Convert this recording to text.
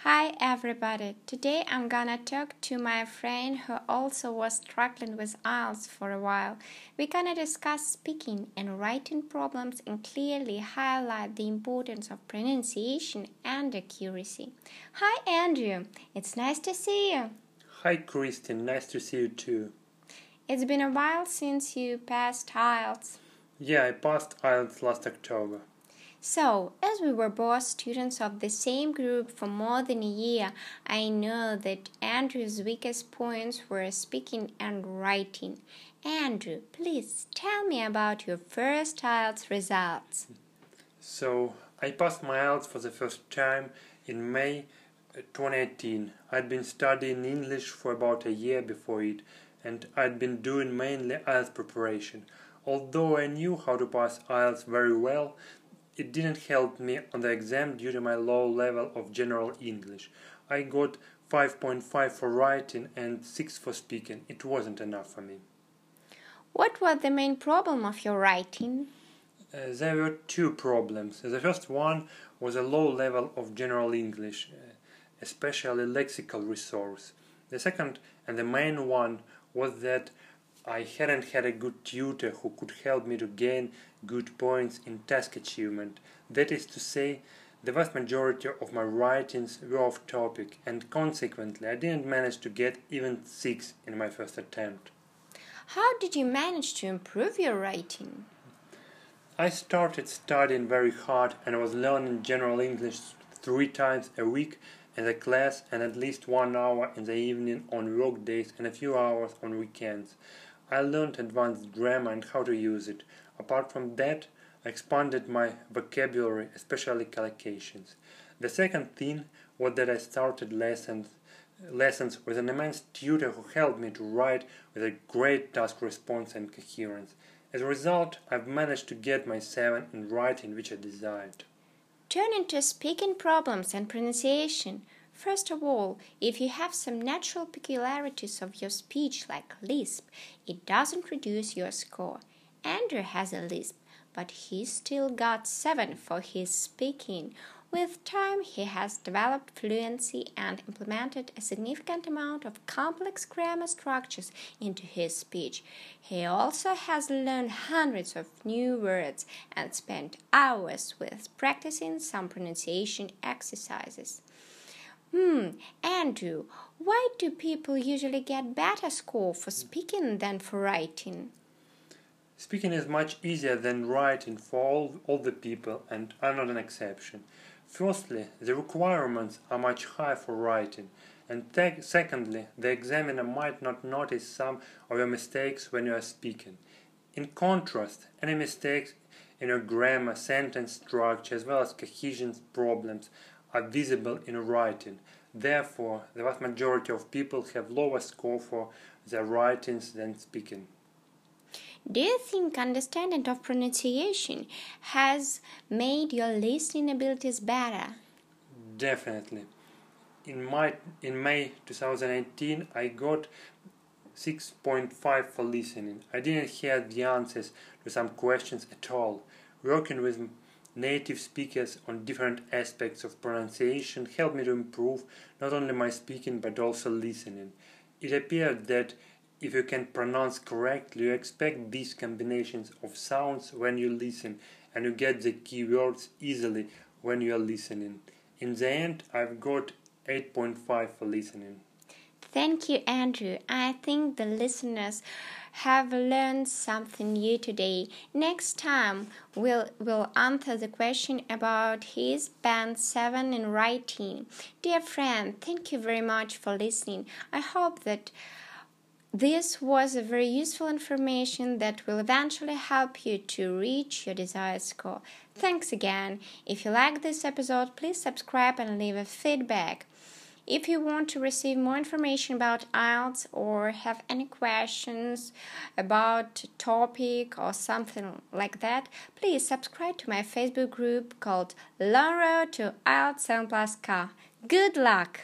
Hi everybody. Today I'm gonna talk to my friend who also was struggling with IELTS for a while. We're gonna discuss speaking and writing problems and clearly highlight the importance of pronunciation and accuracy. Hi Andrew. It's nice to see you. Hi Christine. Nice to see you too. It's been a while since you passed IELTS. Yeah, I passed IELTS last October. So, as we were both students of the same group for more than a year, I know that Andrew's weakest points were speaking and writing. Andrew, please tell me about your first IELTS results. So, I passed my IELTS for the first time in May uh, 2018. I'd been studying English for about a year before it, and I'd been doing mainly IELTS preparation. Although I knew how to pass IELTS very well, it didn't help me on the exam due to my low level of general English. I got 5.5 for writing and 6 for speaking. It wasn't enough for me. What was the main problem of your writing? Uh, there were two problems. The first one was a low level of general English, uh, especially lexical resource. The second and the main one was that I hadn't had a good tutor who could help me to gain good points in task achievement. That is to say, the vast majority of my writings were off topic, and consequently, I didn't manage to get even six in my first attempt. How did you manage to improve your writing? I started studying very hard and was learning general English three times a week in the class and at least one hour in the evening on work days and a few hours on weekends. I learned advanced grammar and how to use it. Apart from that, I expanded my vocabulary, especially collocations. The second thing was that I started lessons lessons with an immense tutor who helped me to write with a great task response and coherence. As a result, I've managed to get my 7 in writing which I desired. Turning to speaking problems and pronunciation, First of all, if you have some natural peculiarities of your speech like lisp, it doesn't reduce your score. Andrew has a lisp, but he still got 7 for his speaking. With time, he has developed fluency and implemented a significant amount of complex grammar structures into his speech. He also has learned hundreds of new words and spent hours with practicing some pronunciation exercises. Hmm, Andrew, why do people usually get better score for speaking than for writing? Speaking is much easier than writing for all, all the people, and I'm not an exception. Firstly, the requirements are much higher for writing, and te- secondly, the examiner might not notice some of your mistakes when you are speaking. In contrast, any mistakes in your grammar, sentence structure, as well as cohesion problems are visible in writing. Therefore, the vast majority of people have lower score for their writings than speaking. Do you think understanding of pronunciation has made your listening abilities better? Definitely. In my in May 2018, I got 6.5 for listening. I didn't hear the answers to some questions at all. Working with native speakers on different aspects of pronunciation helped me to improve not only my speaking but also listening. It appeared that if you can pronounce correctly, you expect these combinations of sounds when you listen and you get the key words easily when you are listening. In the end, I've got 8.5 for listening. Thank you, Andrew. I think the listeners have learned something new today. Next time, we'll, we'll answer the question about his band 7 in writing. Dear friend, thank you very much for listening. I hope that this was a very useful information that will eventually help you to reach your desired score. Thanks again. If you like this episode, please subscribe and leave a feedback. If you want to receive more information about IELTS or have any questions about topic or something like that, please subscribe to my Facebook group called Learn to IELTS 7 Plus Car. Good luck!